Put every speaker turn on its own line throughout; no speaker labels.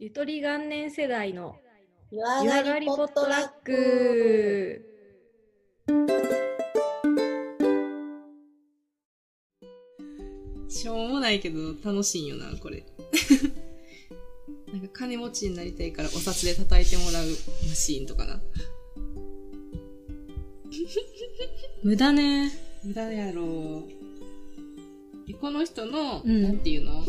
ゆとり元年世代の
湯
湯上がりポットラック。
しょうもないけど楽しいんよな、これ。なんか金持ちになりたいからお札で叩いてもらうマシーンとかな。
無駄ね。
無駄やろでこの人の、
うん
なんていうの？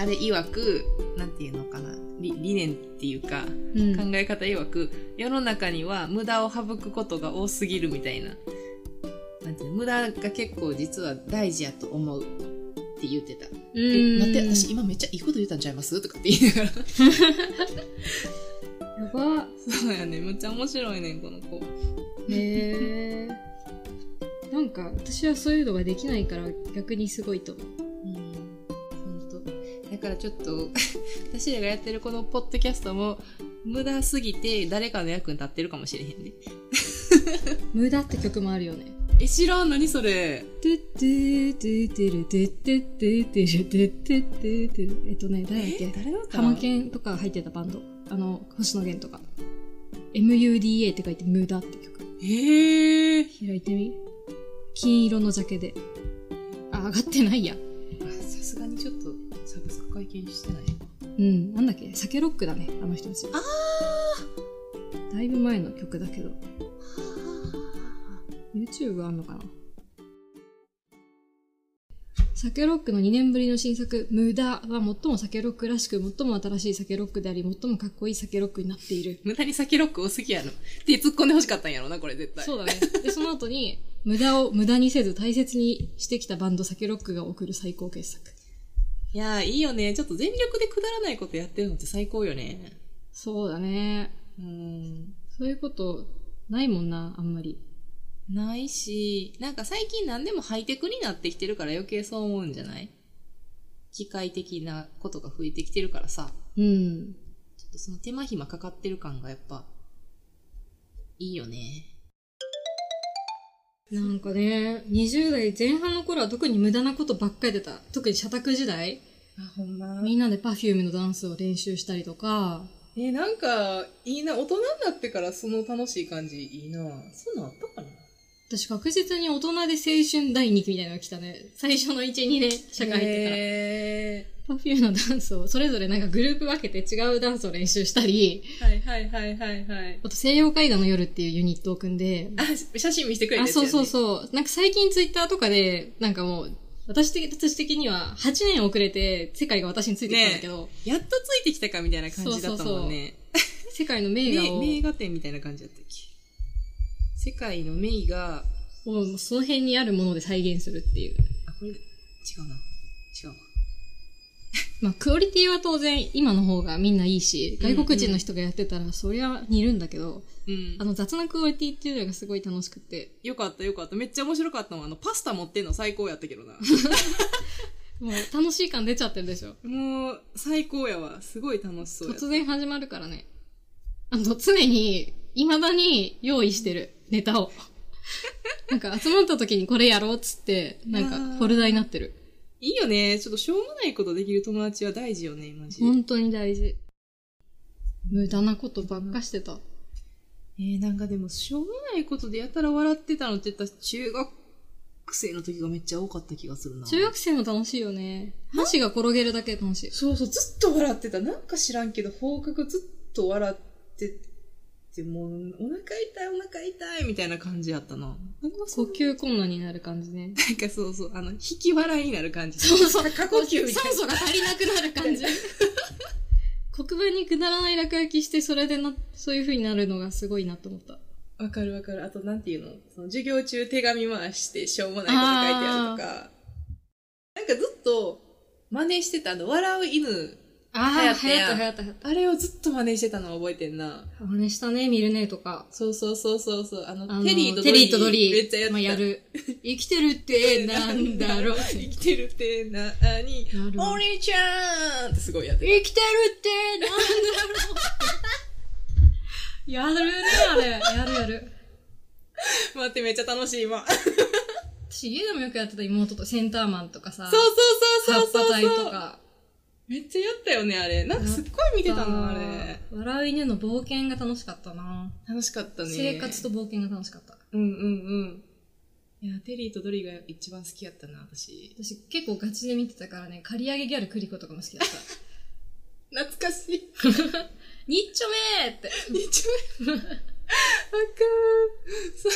あれ曰く、なんていうのかな理理念っていうか、
うん
考え方曰く、世の中には無駄を省くことが多すぎるみたいな。なんていうの無駄が結構実は大事やと思うって言ってた。
う
え
ん
待って、私今めっちゃいいこと言ったんちゃいます？とかって言いながら。
やば。
そうやね。めっちゃ面白いねん、この子。
へえ。なんか私はそういうのができないから逆にすごいと思う。
だからちょっと、私らがやってるこのポッドキャストも、無駄すぎて誰かの役に立ってるかもしれへんね。
無駄って曲もあるよね。
え、知らん何それ。
トゥットゥトゥトゥルトゥットゥットゥットゥルトゥットゥットゥットゥえっとね、誰だっけ
誰だった
ハマケンとか入ってたバンド。あの、星野源とか。MUDA って書いて無駄って曲。
へえ。
開いてみ。金色のジャケで。あ、上がってないや。
あさすがにちょっと会見してない？
うん、なんだっけ？酒ロックだね、あの人たち。
あ
だいぶ前の曲だけど。YouTube あんのかな？酒ロックの2年ぶりの新作、無駄は最も酒ロックらしく、最も新しい酒ロックであり、最もかっこいい酒ロックになっている。
無駄に酒ロック多すぎやろ。って突っ込んでほしかったんやろな、これ絶対。
そうだね。で、その後に、無駄を無駄にせず大切にしてきたバンド、酒ロックが送る最高傑作。
いやー、いいよね。ちょっと全力でくだらないことやってるのって最高よね。
そうだね。
うん。
そういうこと、ないもんな、あんまり。
ないし、なんか最近何でもハイテクになってきてるから余計そう思うんじゃない？機械的なことが増えてきてるからさ、
うん。
ちょっとその手間暇かかってる感がやっぱ、いいよね。
なんかね、20代前半の頃は特に無駄なことばっかり出た。特に社宅時代。
あ、ほんま
みんなで Perfume のダンスを練習したりとか、
え、なんか、いいな。大人になってからその楽しい感じいいな。そんなんあったかな？
私確実に大人で青春第2期みたいなのが来たね。最初の1、2年社会入ってから。
へ
Perfume のダンスを、それぞれなんかグループ分けて違うダンスを練習したり、
ーはいはいはいはいはい。
あと西洋絵画の夜っていうユニットを組んで、
あ、写真見せてくれた
あ、
やつやね
そうそうそう。なんか最近ツイッターとかで、なんかもう、私的私的には8年遅れて世界が私についてきたんだけど、
やっとついてきたかみたいな感じだったもんね。
世界の名画を、
名画展みたいな感じだったっけ？世界の名画、
もうその辺にあるもので再現するっていう。
あ、これ、違うな。違うわ。
まあ、クオリティは当然今の方がみんないいし、外国人の人がやってたらそりゃ似るんだけど、
うん
あ。の雑なクオリティっていうのがすごい楽しくて、
よかったよかった。めっちゃ面白かったもん。あの、パスタ持ってんの最高やったけどな。
もう楽しい感出ちゃってるでしょ。
もう、最高やわ。すごい楽しそう。
突然始まるからね。あの、常に、未だに用意してる、ネタを。なんか集まった時にこれやろうっつって、なんかフォルダになってる。
いいよね。ちょっとしょうもないことできる友達は大事よね、マジで。
本当に大事。無駄なことばっかしてた。
えー、なんかでも、しょうもないことでやたら笑ってたのって言ったら、中学生の時がめっちゃ多かった気がするな。
中学生も楽しいよね。箸が転げるだけで楽しい。
そうそう、ずっと笑ってた。なんか知らんけど、放課後ずっと笑ってて、もう、お腹痛い、お腹痛い、みたいな感じやったな。なんかそ
呼吸困難になる感じね。
なんかそうそう、あの、引き笑いになる感じ。
そうそう。
過呼吸みたい
酸素が足りなくなる感じ。黒板にくだらない落書きして、それでな、そういう風になるのがすごいなと思った。
な。わかるわかる。あと、なんていうの？その授業中手紙回して、しょうもないこと書いてあるとか。なんかずっと、真似してたあの、笑う犬。
あ
流行った
流行った流行っ
あれをずっと真似してたのを覚えてんな。
た。真似したね、見るねとか。
そうそうそうそうそう。あの、
あの
テリーとドリー。
テリーとドリー。
めっちゃやってた。
まあ、やる。生きてるって なんだろう。
生きてるってなに
やるわ
お兄ちゃんってすごいやって
生きてるってなんだろう。やるね、あれ。やるやる。
た。待って、めっちゃ楽しい今。そう
私家でもよくやってた妹とセンターマンとかさ。
そうそうそうそう。
葉っぱ隊とか。
めっちゃやったよね、あれ。なんかすっごい見てたな、あれ。
笑う犬の冒険が楽しかったな。
楽しかったね。
生活と冒険が楽しかった。
うんうんうん。いや、テリーとドリーが一番好きやったな、私。
私結構ガチで見てたからね、刈り上げギャルクリコとかも好きだった。
懐かしい。
ニッチョメーって。
一番。あかん。そ、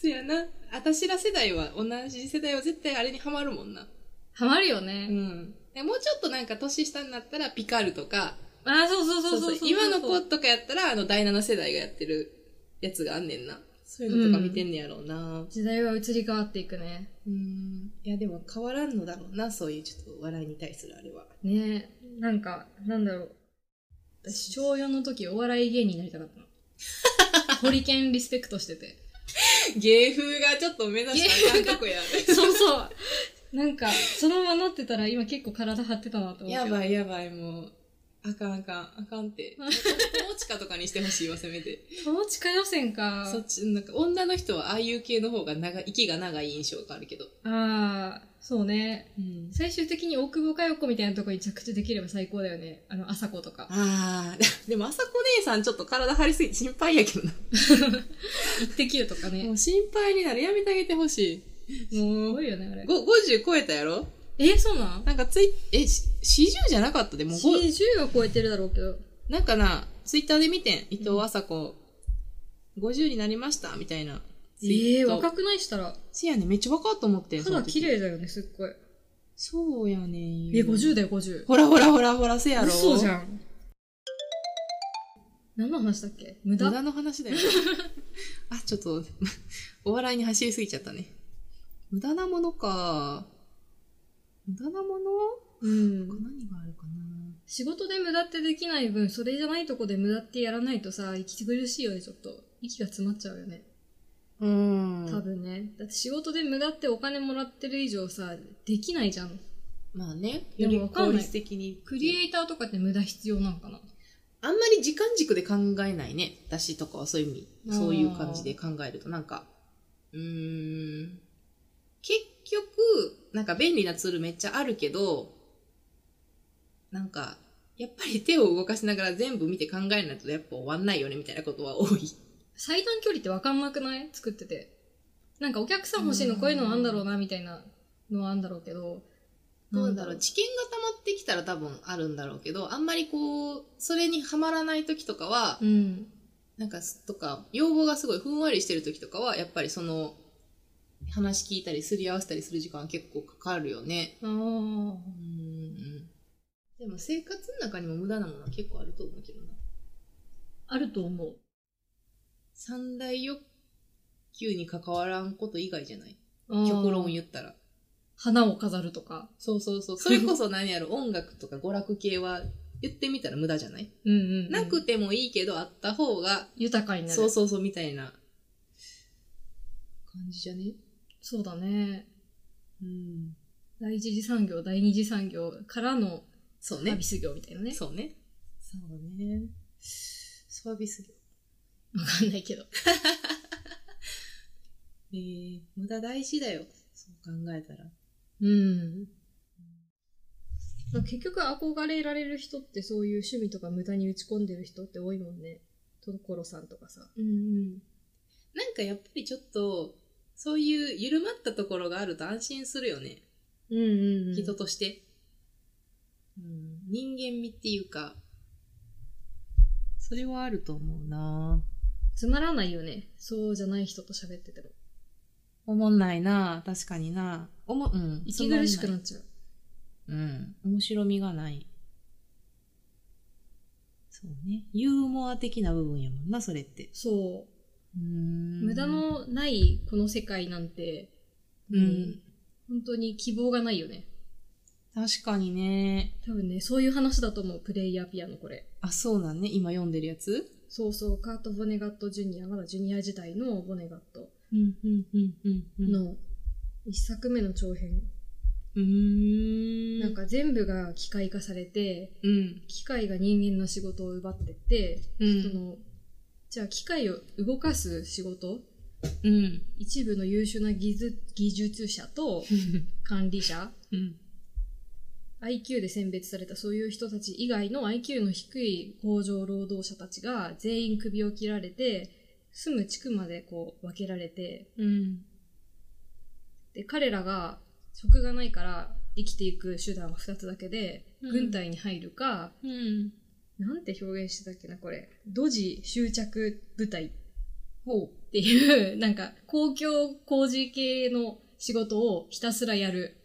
そやな。私ら世代は、同じ世代は絶対あれにハマるもんな。
ハマるよ
う
ね。
ん。でもうちょっとなんか年下になったらピカルとか、
あ、そうそうそうそうそう
今の子とかやったら、あの、第7世代がやってるやつがあんねんな。そういうのとか見てんねやろうな。
時代は移り変わっていくね。
うん。いや、でも変わらんのだろうな、そういうちょっと笑いに対するあれは。
ねなんか、なんだろう。私、小4の時お笑い芸人になりたかったの。ホリケンリスペクトしてて。
芸風がちょっと目指した感覚や。
そうそう。なんか、そのままなってたら今結構体張ってたなと思って。
やばいやばい、もう。あかんあかん、あかんって。友近とかにしてほしいわ、せめて。
友近予選か。
そっち、なんか女の人はああいう系の方が長い、息が長い印象があるけど。
ああ、そうね。
うん。
最終的に大久保佳代子みたいなとこに着地できれば最高だよね。あの、朝子とか。
ああ、でも、あさこ姉さんちょっと体張りすぎて心配やけどな。
一滴球とかね。
もう心配になる。やめてあげてほしい。
す
もう、
ごいよね、あれ。
ご50超えたやろ？
え、そうなん？
なんかツイえ、し40じゃなかったでもうご
?40 は超えてるだろうけど。
なんかな、ツイッターで見てん。伊藤麻子、50になりました、みたいな。
ええ
ート
若くないしたら。
せやね、めっちゃ若いと思ってん。
肌
時
綺麗だよね、すっごい。
そうやねん。
え、50だよ、50。
ほらほらほらほら、せやろ？
嘘じ
ん。
ゃん。何の話だっけ？無駄？
無駄の話だよ。あ、ちょっと、お笑いに走りすぎちゃったね。無駄なものか。無駄なもの？
うん。
何があるかな？
仕事で無駄ってできない分、それじゃないとこで無駄ってやらないとさ、息苦しいよね、ちょっと。息が詰まっちゃうよね。
うん。
多分ね。だって仕事で無駄ってお金もらってる以上さ、できないじゃん。
まあね、
で
より
もわかんない
効率的に。
クリエイターとかって無駄必要なんかな？
あんまり時間軸で考えないね。私とかはそういう意味、そういう感じで考えると、なんか、うーん、結局、なんか便利なツールめっちゃあるけど、なんか、やっぱり手を動かしながら全部見て考えないとやっぱ終わんないよねみたいなことは多い。
最短距離ってわかんなくない？作ってて。なんかお客さん欲しいのこういうのあんだろうな、みたいなのはあんだろうけど。
なんだろう、知見が溜まってきたら多分あるんだろうけど、あんまりこう、それにはまらない時とかは、
うん。
なんかす、とか、要望がすごいふんわりしてる時とかは、やっぱりその、話聞いたり、すり合わせたりする時間は結構かかるよね。
ああ。
うん。でも生活の中にも無駄なものは結構あると思うけどな。
あると思う。
三大欲求に関わらんこと以外じゃない？極論言ったら。
花を飾るとか。
そうそうそう。それこそ何やろ、音楽とか娯楽系は言ってみたら無駄じゃない、
うんうん、うん。
なくてもいいけど、あった方が、
豊かになる。
そうそうそうみたいな感じじゃね？
そうだね。
うん。
第一次産業、第二次産業からのサービ。ス業みたいなね。
そうね。そうね。サービス業。
わかんないけど。
えー、無駄大事だよ。そう考えたら。
うん。結局憧れられる人ってそういう趣味とか無駄に打ち込んでる人って多いもんね。トコロさんとかさ。
うんうん。なんかやっぱりちょっと、そういう緩まったところがあると安心するよね。
うんうん、うん。
人として。うん、人間味っていうか、それはあると思うな
つまらないよね。そうじゃない人と喋ってても。
おもんないな確かになおも、うん。
息苦しく
な
なっちゃう。
うん。面白みがない。そうね。ユーモア的な部分やもんな、それって。
そう。
うん
無駄のないこの世界なんて、
うん。
本当に希望がないよね。
確かにね。
多分ね、そういう話だと思う。プレイヤーピアノこれ。
あ、そうなんね。今読んでるやつ？
そうそう、カート・ボネガット・ジュニア、まだジュニア時代のボネガット
うん、うん、うん、うん。うん。
の一作目の長編。
うーん。
なん、か全部が機械化されて、
うん。
機械が人間の仕事を奪ってって、
うん
その、じゃあ機械を動かす仕事？
うん。
一部の優秀な技術技術者と 管理者？
うん。
IQ で選別されたそういう人たち以外の IQ の低い工場労働者たちが全員首を切られて、住む地区までこう分けられて、
うん。
で、彼らが職がないから生きていく手段は2つだけで、
うん
軍隊に入るか、
うん。
なんて表現してたっけな、これ。土地執着部隊っ
ほ
ていう、なんか公共工事系の仕事をひたすらやる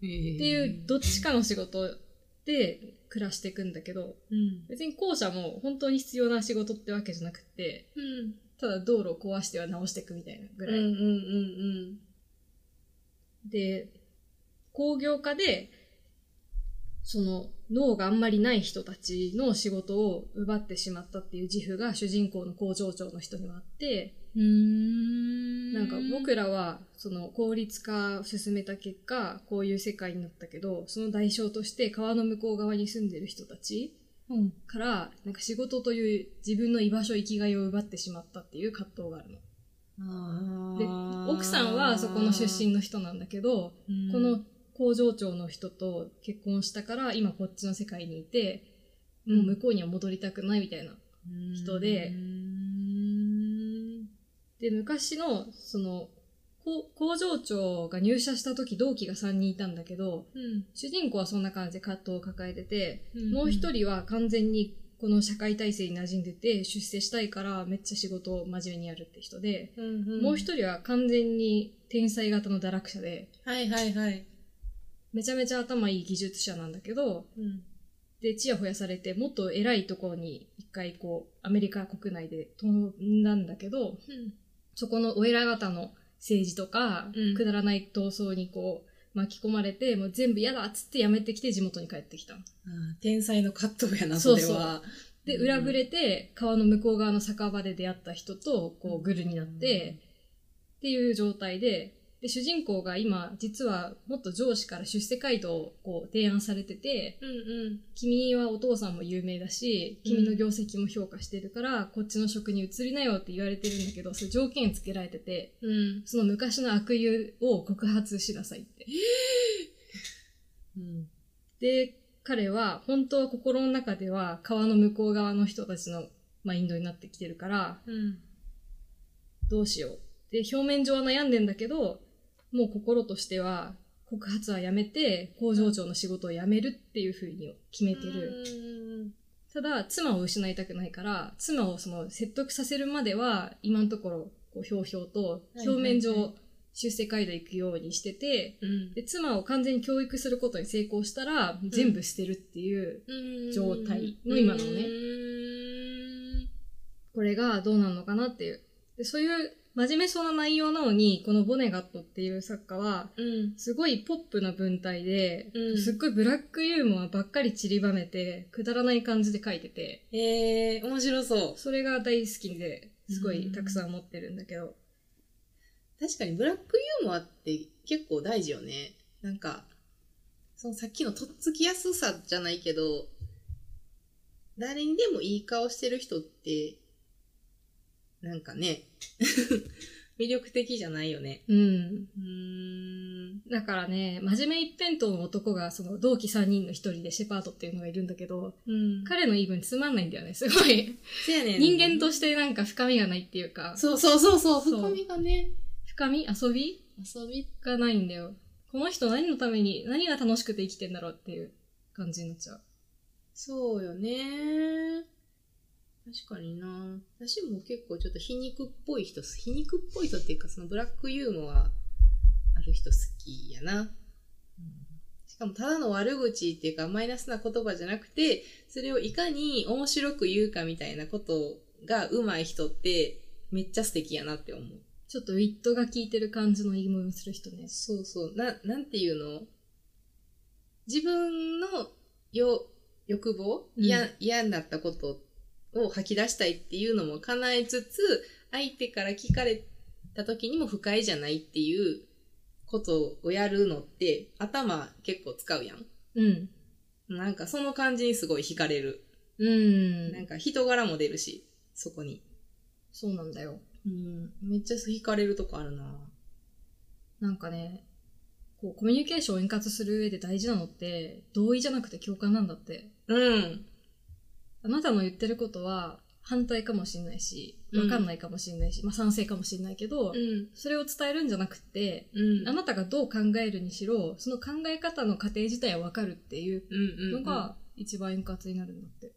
う。って
いう、どっちかの仕事で暮らしていくんだけど、
うん。
別に後者も本当に必要な仕事ってわけじゃなくって、
うん。
ただ道路を壊しては直していくみたいなぐらい。
うんうんうん
で、工業化で、その脳があんまりない人たちの仕事を奪ってしまったっていう自負が主人公の工場長の人にはあって、
うん。うん。
なんか僕らはその効率化を進めた結果、こういう世界になったけど、その代償として川の向こう側に住んでる人たち
うん。
から、なんか仕事という自分の居場所、生きがいを奪ってしまったっていう葛藤があるの。で、
あ
奥さんはそこの出身の人なんだけど、この工場長の人と結婚したから今こっちの世界にいて、もう向こうには戻りたくないみたいな。人で
うん
で、昔の、その、こ工場長が入社した時同期が3人いたんだけど、
うん
主人公はそんな感じで葛藤を抱えてて、
うん
もう一人は完全にこの社会体制に馴染んでて出世したいからめっちゃ仕事を真面目にやるって人で、もう一人は完全に天才型の堕落者で、
はいはいはい。
めちゃめちゃ頭いい技術者なんだけど、
うん。
で、ちやほやされて、もっと偉いところに一回こう、アメリカ国内で飛んだんだけど、そこのお偉方の政治とか、
うん
くだらない闘争にこう、巻き込まれて、もう全部嫌だっつって辞めてきて地元に帰ってきたの。
あー天才の葛藤やな、
そそう
そうれは。
で、
うん
裏ぶれて、川の向こう側の酒場で出会った人と、こう、グルになって、っていう状態で、で、主人公が今、実はもっと上司から出世街道をこう提案されてて、
うんうん。
君はお父さんも有名だし、君の業績も評価してるから、こっちの職に移りなよって言われてるんだけど、それ条件つけられてて、
うん。
その昔の悪友を告発しなさいって。
うん。
で、彼は本当は心の中では川の向こう側の人たちのマインドになってきてるから、
うん。
どうしよう。で、表面上は悩んでんだけど、もう心としては告発はやめて、工場長の仕事を辞めるっていう風に決めてる。ただ、妻を失いたくないから、妻をその説得させるまでは、今のところ、こう、ひょうひょうと、
はい
表面上、出世街道行くようにしてて、
うん。
で、妻を完全に教育することに成功したら、全部捨てるっていう、
うん
状態の今のね
うん
これがどうなるのかなっていう。で、そういう真面目そうな内容なのに、このボネガットっていう作家は、
うん。
すごいポップな文体で、
うん
すっごいブラックユーモアばっかり散りばめて、くだらない感じで書いてて、
えー、面白そう。
それが大好きで、すごいたくさん持ってるんだけど、
確かにブラックユーモアって結構大事よね。なんか、そのさっきのとっつきやすさじゃないけど、誰にでもいい顔してる人って、なんかね、魅力的じゃないよね。
うん。
うーん。
だからね、真面目一辺倒の男が、その同期3人の一人でシェパードっていうのがいるんだけど、
うん。
彼の言い分つまんないんだよね、すごい。
せやねん
人間としてなんか深みがないっていうか、
そうそうそうそう、
そう
深みがね。
深み？遊び？
遊び
がないんだよ。この人何のために、何が楽しくて生きてんだろうっていう感じになっちゃう。
そうよね。確かにな。私も結構ちょっと皮肉っぽい人、皮肉っぽい人っていうか、そのブラックユーモアある人好きやな。しかもただの悪口っていうかマイナスな言葉じゃなくて、それをいかに面白く言うかみたいなことが上手い人ってめっちゃ素敵やなって思う。
ちょっとウィットが効いてる感じの言い分をする人ね。
そうそう。な、なんていうの？自分のよ欲望？
うん
嫌、嫌になったことを吐き出したいっていうのも叶えつつ、相手から聞かれた時にも不快じゃないっていうことをやるのって頭結構使うやん。
うん。
なんかその感じにすごい惹かれる。
うん。
なんか人柄も出るし、そこに。
そうなんだよ。
うん。めっちゃ惹かれるとこあるな
なんかね、こう、コミュニケーションを円滑する上で大事なのって、同意じゃなくて共感なんだって。
うん。
あなたの言ってることは反対かもしれないし、わかんないかもしれないし、まあ賛成かもしれないけど、
うん。
それを伝えるんじゃなくて、
うん。
あなたがどう考えるにしろ、その考え方の過程自体はわかるっていう
うんうん、うん。
のが一番円滑になるんだって。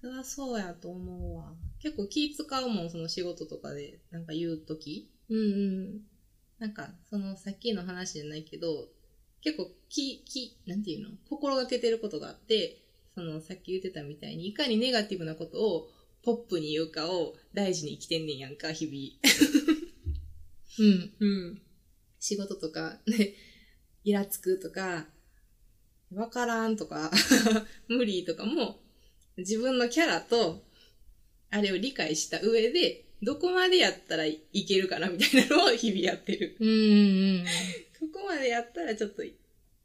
そりゃそうやと思うわ。結構気使うもん、その仕事とかで、なんか言うとき。
うんうん。
なんか、そのさっきの話じゃないけど、結構気、気、なんていうの？心がけてることがあって、そのさっき言ってたみたいに、いかにネガティブなことをポップに言うかを大事に生きてんねんやんか、日
うん。
々。うん。仕事とか、ね、イラつくとか、わからんとか、無理とかも、自分のキャラと、あれを理解した上で、どこまでやったらいけるかなみたいなのを日々やってる。
うんうんうん。
ここまでやったらちょっと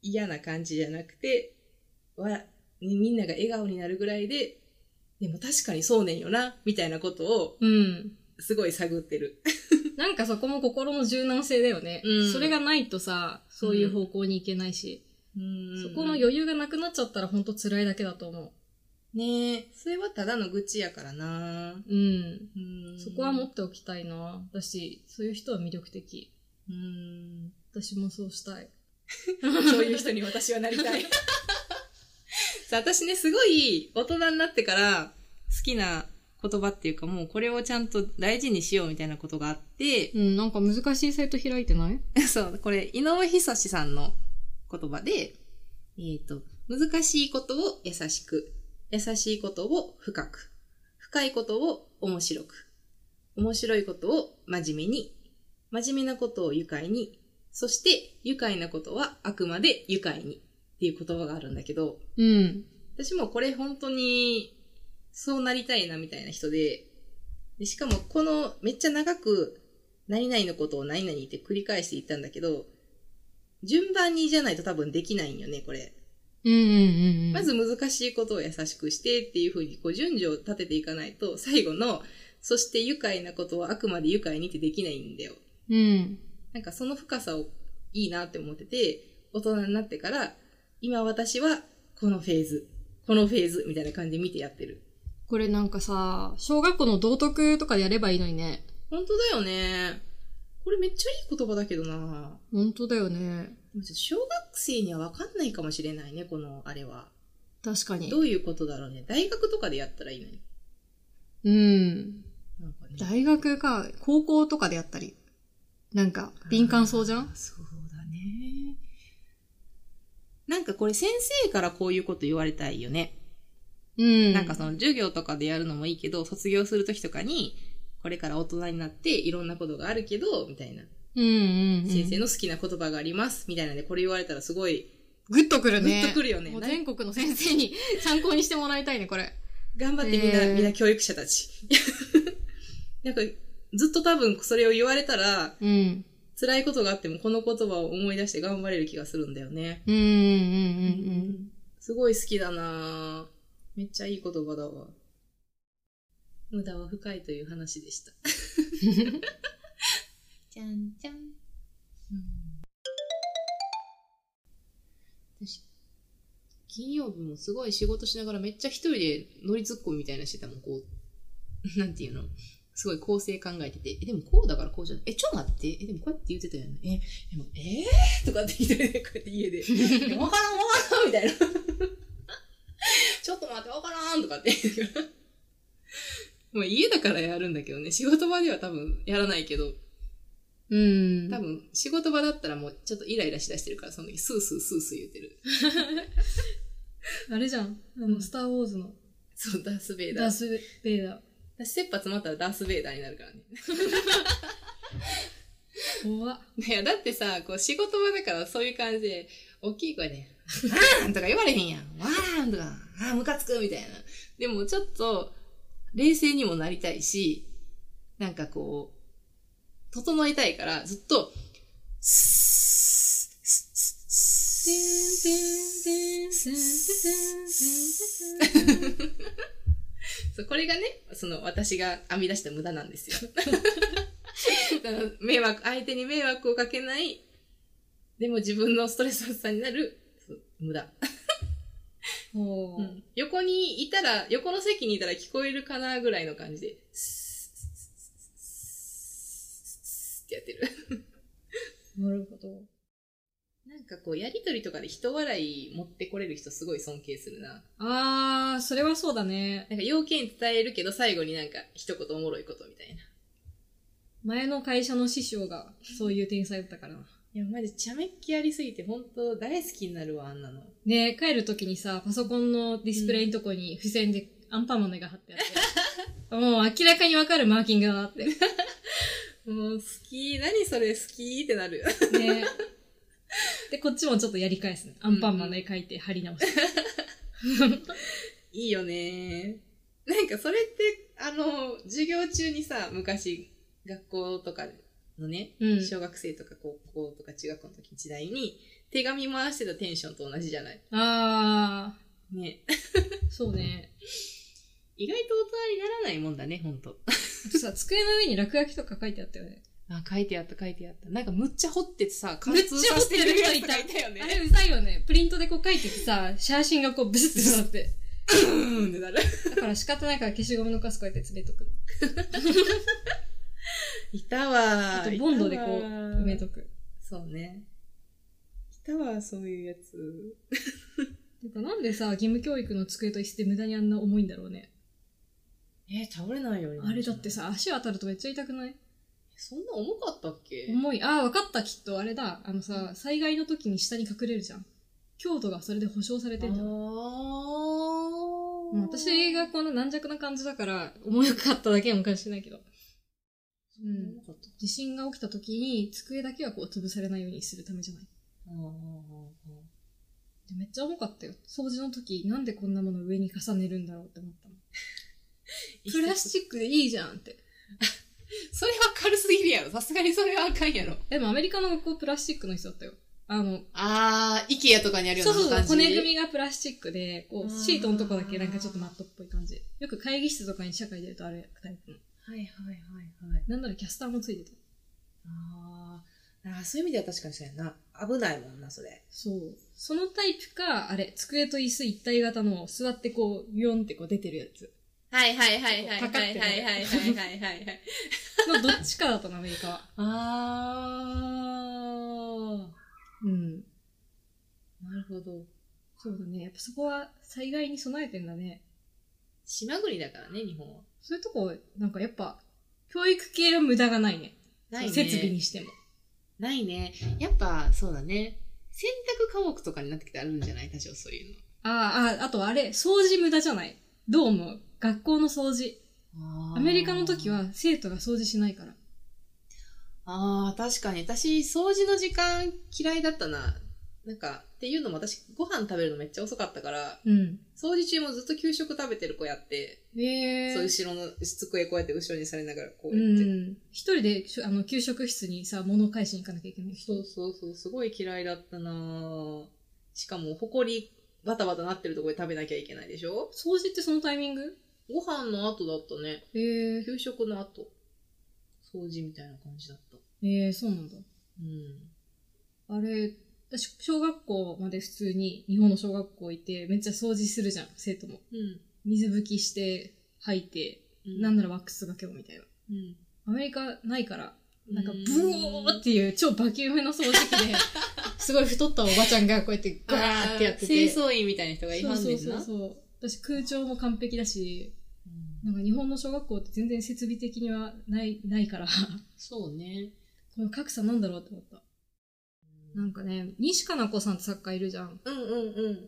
嫌な感じじゃなくて、わ、ねみんなが笑顔になるぐらいで、でも確かにそうねんよな、みたいなことを
うん。
すごい探ってる。
なんかそこも心の柔軟性だよね。
うん
それがないとさ、そういう方向に行けないし、そこの余裕がなくなっちゃったらほんと辛いだけだと思
ねえ、それはただの愚痴やからな。
う。うん。
うん
そこは持っておきたいな。だし、そういう人は魅力的。
うん。
私もそうしたい。
そういう人に私はなりたい。私ね、すごい大人になってから好きな言葉っていうかもうこれをちゃんと大事にしようみたいなことがあって、
うん、なんか難しいサイト開いてない？
そう、これ、井上久志さんの言葉で、えっ、と、難しいことを優しく、優しいことを深く、深いことを面白く、面白いことを真面目に、真面目なことを愉快に、そして愉快なことはあくまで愉快にっていう言葉があるんだけど、
うん。
私もこれ本当にそうなりたいなみたいな人で、でしかもこのめっちゃ長く何々のことを何々って繰り返していったんだけど、順番にじゃないと多分できないんよね、これ。
うんうんうんうん。
まず難しいことを優しくしてっていう風にこう順序を立てていかないと、最後の、そして愉快なことはあくまで愉快にってできないんだよ。
うん。
なんかその深さをいいなって思ってて、大人になってから、今私はこのフェーズ、このフェーズみたいな感じで見てやってる。
これなんかさ、小学校の道徳とかでやればいいのにね。
本当だよね。これめっちゃいい言葉だけどな
本当だよね。
小学生にはわかんないかもしれないね、このあれは。
確かに
ど。ういうことだろうね。大学とかでやったらいいのに。
うん。
なんかね。
大学か、高校とかでやったり。なんか、敏感そうじゃん？
そう。なんかこれ先生からこういうこと言われたいよね。
うん。
なんかその授業とかでやるのもいいけど、卒業するときとかに、これから大人になっていろんなことがあるけど、みたいな。
うんうん、うん。
先生の好きな言葉があります、みたいなんでこれ言われたらすごい、
グッとくるね。
グッとくるよね
もう全国の先生に 参考にしてもらいたいね、これ。
頑張ってみんな、
えー
みんな教育者たち。なんか、ずっと多分それを言われたら、
うん。
辛いことがあってもこの言葉を思い出して頑張れる気がするんだよね。
うんうんうんうん
すごい好きだなぁめっちゃいい言葉だわ。無駄は深いという話でした。じゃんじゃん。私、金曜日もすごい仕事しながらめっちゃ一人で乗りツッコミみたいなのしてたもん、こう。なんていうの？すごい構成考えてて、え、でもこうだからこうじゃない？え、ちょっと待って。え、でもこうやって言ってたよね。え、でも、えー？とかって一人でこうやって家で。えわからんわからんみたいな。ちょっと待って、わからんとかって言うから。もう家だからやるんだけどね。仕事場では多分やらないけど、
うん。うん。
多分仕事場だったらもうちょっとイライラしだしてるから、その時スースースースー言ってる。
あれじゃん。あの、スターウォーズの
そう、ダース・ベイダー。
ダース・ベイダー。
私、切羽詰まったらダース・ベイダーになるからね。
怖っ。
いや、だってさ、こう仕事場だからそういう感じで、大きい声で、あーんとか言われへんやん。わーんとか、あームカつくみたいな。でもちょっと、冷静にもなりたいし、なんかこう、整えたいから、ずっと、スッスッスッスッそうこれがね、その私が編み出した無駄なんですよ。迷惑、相手に迷惑をかけないでも自分のストレス発散になる、無駄。
ほう。
うん横にいたら、横の席にいたら聞こえるかなぐらいの感じで、スースーってやってる。
なるほど。
なんかこう、やりとりとかで人笑い持ってこれる人すごい尊敬するな。
あー、それはそうだね。
なんか要件伝えるけど最後になんか一言おもろいことみたいな。
前の会社の師匠がそういう天才だったからな。
いや、マジ、茶目っ気ありすぎて、本当大好きになるわ、あんなの。
で、帰るときにさ、パソコンのディスプレイのとこに付箋でアンパンマンが貼ってあって、もう明らかにわかるマーキングだなって。
もう、好き、何それ好きってなる。
ね。で、こっちもちょっとやり返すね。アンパンマンの絵描いて貼り直して。
いいよね。なんか、それって、あの、授業中にさ、昔、学校とかのね、
うん
小学生とか高校とか中学校の時時代に、手紙回してたテンションと同じじゃない？
あ
ね。
ー、そうね。
意外と大人にならないもんだね、ほんと
さ、机の上に落書きとか書いてあったよね。
あ、書いてあった、書いてあった。なんか、むっちゃ掘っててさ、貫通させてるやつとかいたよね。
あれうざいよね。プリントでこう書いててさ、写真がこうブスってなって。
うーんってなる。
だから仕方ないから消しゴムのカスこうやって詰めとく。
いたわ
あとボンドでこう埋めとく。
そうね。いたわ、そういうやつ。
てかなんでさ、義務教育の机と椅子って無駄にあんな重いんだろうね。
えー倒れないように。
あれだって。さ、足当たるとめっちゃ痛くない？
そんな重かったっけ？
重い。ああ、わかった、きっと。あれだ。あのさ、災害の時に下に隠れるじゃん。強度がそれで保証されてんじゃん。
あ
私がこの軟弱な感じだから、重かっただけかもしれないけど。うん。地震が起きた時に、机だけはこう潰されないようにするためじゃない。
あー
でめっちゃ重かったよ。掃除の時、なんでこんなもの上に重ねるんだろうって思ったの。プラスチックでいいじゃんって。
それは軽すぎるやろ。さすがにそれはあかんやろ。
でもアメリカの学校プラスチックの人だったよ。あの、
あー、イケアとかにあるよ
そううそうそう、
な感じ？
骨組みがプラスチックで、こう、シートのとこだけなんかちょっとマットっぽい感じ。よく会議室とかに社会出るとあれタイプの。
はいはいはいはい。
なんならキャスターもついてた。
あーあー、そういう意味では確かにそうやな。危ないもんな、それ。
そう。そのタイプか、あれ、机と椅子一体型の座ってこう、ヨンってこう出てるやつ。
はいはいはいはいはいはいはいはいはい。
のどっちかだったの、アメリカは。
あー
うん。
なるほど。
そうだね。やっぱそこは災害に備えてんだね。
島国だからね、日本は。
そういうとこ、なんかやっぱ、教育系の無駄がないね。
ないね。
設備にしても。
ないね。やっぱ、そうだね。選択科目とかになってきてあるんじゃない多少そういう
ああ、あ、あとあれ、掃除無駄じゃないどう思う学校の掃除。
の。
アメリカの時は生徒が掃除しないから。
ああ、確かに。私、掃除の時間嫌いだったな。なんか、っていうのも私、ご飯食べるのめっちゃ遅かったから、
うん。
掃除中もずっと給食食べてる子やって、
へえ。
そう、後ろの机こうやって後ろにされながらこう
う
やって。
ん。一人であの給食室にさ、物を返しに行かなきゃいけない人。
そうそうそう、すごい嫌いだったなぁしかも、ほこり、バタバタなってるところで食べなきゃいけないでしょ？
掃除ってそのタイミング？
ご飯の後だったね。
へえ。
給食の後。掃除みたいな感じだった。
ええ、そうなんだ。
うん。
あれ、私、小学校まで普通に日本の小学校いて、めっちゃ掃除するじゃん、生徒も。
うん。
水拭きして、吐いて、なんならワックスがけろみたいな。
うん。
アメリカないから、なんか
うん
ブオーっていう超バキュームの掃除機で、すごい太ったおばちゃんがこうやってガーってやってて。
清掃員みたいな人がいはんねんな。
そうそうそう。私空調も完璧だし、
うん
なんか日本の小学校って全然設備的にはない、ないから、
そうね。
この格差なんだろうって思った。なんかね、西加奈子さんって作家いるじゃん。
うんうん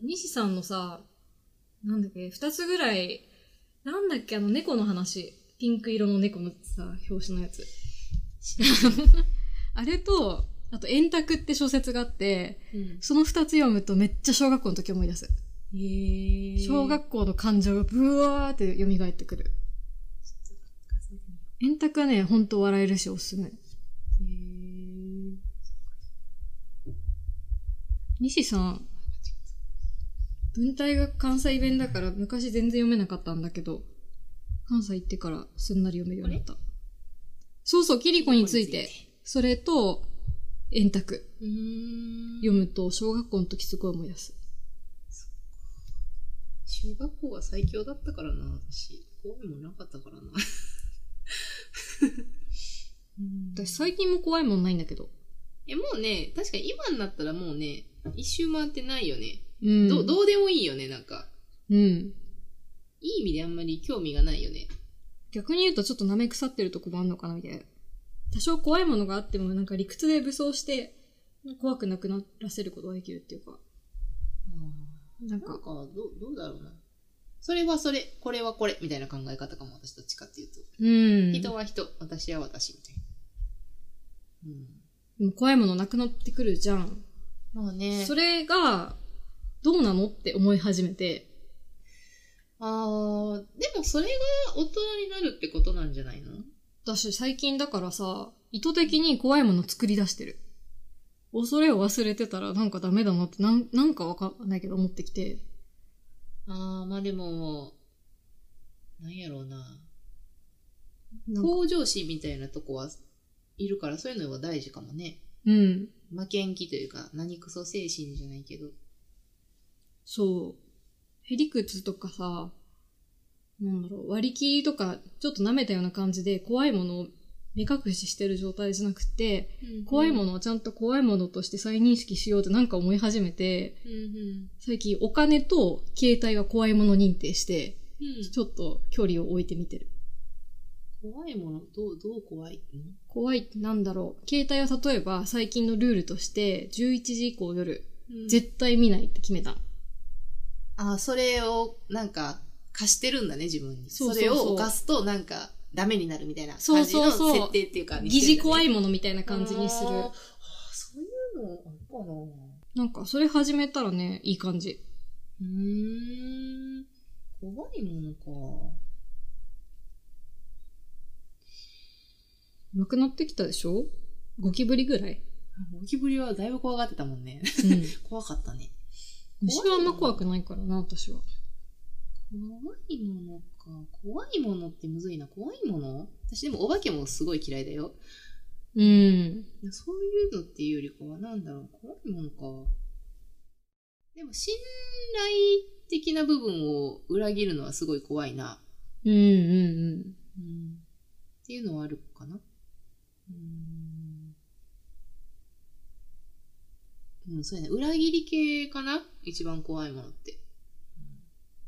うん。
西さんのさ、なんだっけ、二つぐらい、なんだっけ、あの猫の話。ピンク色の猫のさ、表紙のやつ。あれと、あと、円卓って小説があって、
うん。
その二つ読むとめっちゃ小学校の時思い出す。小学校の感情がブワーって蘇ってくる。円卓はね、ほんと笑えるしおすすめ。西さん、文体が関西弁だから昔全然読めなかったんだけど、関西行ってからすんなり読めるようになった。そうそう、キリコについて。それと、円卓。読むと、小学校の時すごい思い出す。
小学校は最強だったからな、私。怖いもんなかったからな。うん
私最近も怖いもんないんだけど。
え、もうね、確かに今になったらもうね、一周回ってないよね。
うん。
どどうでもいいよね、なんか。
うん。
いい意味であんまり興味がないよね。
逆に言うとちょっと舐め腐ってるとこもあんのかなみたいな。多少怖いものがあってもなんか理屈で武装して怖くなくならせることができるっていうか。なん
なん
か
か、、どう、どうだろうな。それはそれ、これはこれ、みたいな考え方かも、私どっちかっていうと。
うん。
人は人、私は私、みたいな。うん。
でも怖いものなくなってくるじゃん。
まあね。
それが、どうなのって思い始めて。
あー、でもそれが大人になるってことなんじゃないの？
私最近だからさ、意図的に怖いもの作り出してる。恐れを忘れてたらなんかダメだなってなん、なんかわかんないけど思ってきて。
あー、まあでも、なんやろうな。向上心みたいなとこはいるから、そういうのは大事かもね。
うん。
負けん気というか、何クソ精神じゃないけど。
そう。へりくつとかさ、なんだろう、割り切りとか、ちょっと舐めたような感じで怖いものを目隠ししてる状態じゃなくて、怖いものをちゃんと怖いものとして再認識しようってなんか思い始めて、
うんうん。
最近お金と携帯は怖いもの認定して、
うん
ちょっと距離を置いてみてる。
怖いもの、どう、どう怖いの？
怖いってなんだろう？携帯は例えば最近のルールとして、11時以降夜、絶対見ないって決めた。
あ、それを、なんか、貸してるんだね、自分に。
そうそうそう
れを犯すと、なんか、ダメになるみたいな
そう
感じの
そうそう
設定っていうか、
疑似怖い
も
ものみたいな感じにする。
あーそういうのあるかな
なんか、それ始めたらね、いい感じ。
うーん。怖いものか。
なくなってきたでしょ？ゴキブリぐらい？
ゴキブリはだいぶ怖がってたもんね。
うん。
怖かったね。
虫はあんま怖くないからな、私は。
怖いものか。怖いものってむずいな。怖いもの？私でもお化けもすごい嫌いだよ。
うん。
そういうのっていうよりかは、なんだろう、怖いものか。でも、信頼的な部分を裏切るのはすごい怖いな。
うんうん
うん。っていうのはあるかな。うん。うん、そうやね。裏切り系かな？一番怖いものって。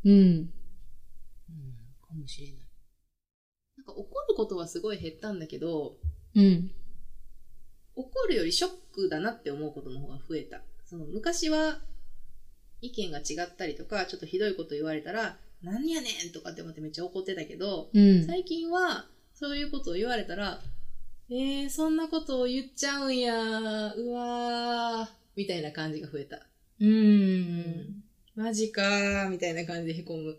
うん。うん。
うん、かもしれない。なんか怒ることはすごい減ったんだけど、
うん。
怒るよりショックだなって思うことの方が増えた。その昔は意見が違ったりとか、ちょっとひどいこと言われたら、何やねんとかって思ってめっちゃ怒ってたけど、
うん。
最近はそういうことを言われたら、えー、そんなことを言っちゃうんやうわー、みたいな感じが増えた。
うん。
マジかー、みたいな感じで凹む。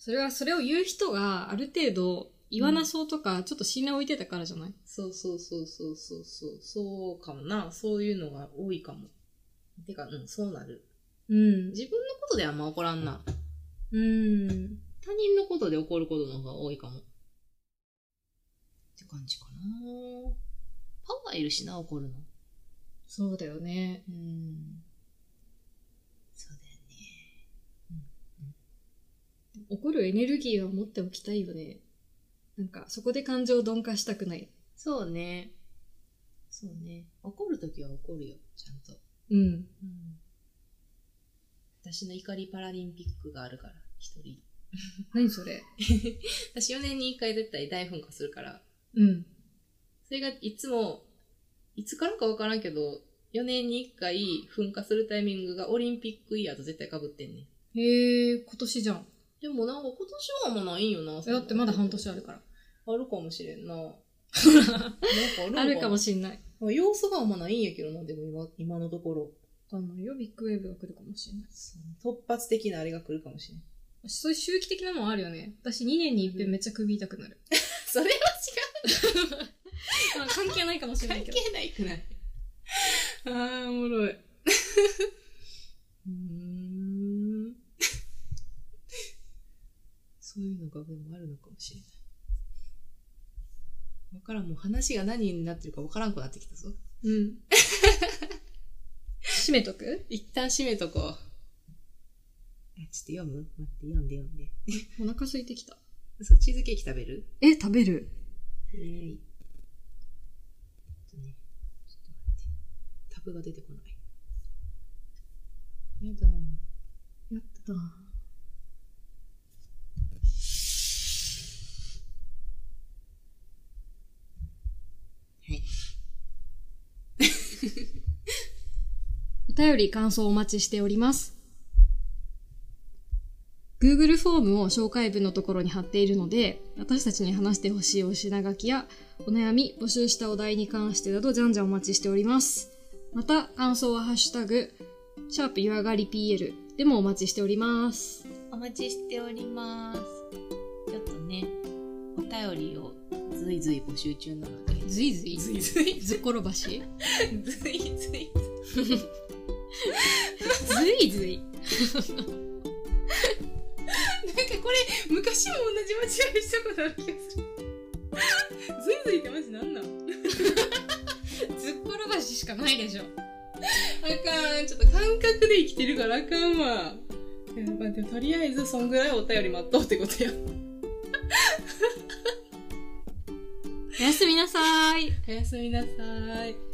それは、それを言う人がある程度言わなそうとか、ちょっと信頼を置いてたからじゃない？
そうそうそうそうそうそう、そうかもな。そういうのが多いかも。てか、うん、そうなる。
うん。
自分のことであんま怒らんな。
うん。
他人のことで怒ることの方が多いかも。って感じかなパワーいるしな、怒るの。
そうだよね。
うん。そうだよね。
怒るエネルギーは持っておきたいよね。なんか、そこで感情を鈍化したくない。
そうね。そうね。怒るときは怒るよ、ちゃんと。
うん。
うん。私の怒りパラリンピックがあるから、一人。
何それ？
私4年に1回絶対大噴火するから、
うん。
それがいつも、いつからかわからんけど、4年に1回噴火するタイミングがオリンピックイヤーと絶対被ってんねん。
へえ、今年じゃん。
でもなんか今年はあんまないんよな。
だってまだ半年あるから。
あるかもしれんな。なんかあるん
あるかも
し
しんない。
要素があんまないんやけどな、でも今今のところ。
わかんないよ。ビッグウェーブが来るかもしれない。
突発的なあれが来るかもしれん。
そういう周期的なもんあるよね。私2年に一遍めっちゃ首痛くなる。
それは
まあ関係ないかもし
違う。関
れないけど。
係ないくない。あー、おもろい。うーん。そういうのがでもあるのかもしれない。わからん、もう話が何になってるかわからんくなってきたぞ。
うん。閉めとく？
一旦閉めとこう。あちょっと読む？待って、読んで読んで。
お腹空いてきた。
そう、チーズケーキ食べる？
え、食べる
えーい。ちょっとね、ちょっと待って。タブが出てこない。やだ。
やった。お便り感想お待ちしております。Google フォームを紹介文のところに貼っているので、私たちに話してほしいお品書きやお悩み、募集したお題に関してなどじゃんじゃんお待ちしております。また、感想はハッシュタグ、シャープ湯上がり PL でもお待ちしております。
お待ちしております。ちょっとね、お便りをずいずい募集中なので。
ずいずい？
ずいずい。
ずっころばし？
ずいずい。
ずいずい
なんかこれ、昔も同じ間違いしたことある気がする。ずいずいってマジなんなん？
ずっころばししかないでしょ。
あかん。ちょっと感覚で生きてるからあかんわ。まあでもとりあえずそんぐらいお便り待っとうってことや。
おやすみなさーい。
おやすみなさい。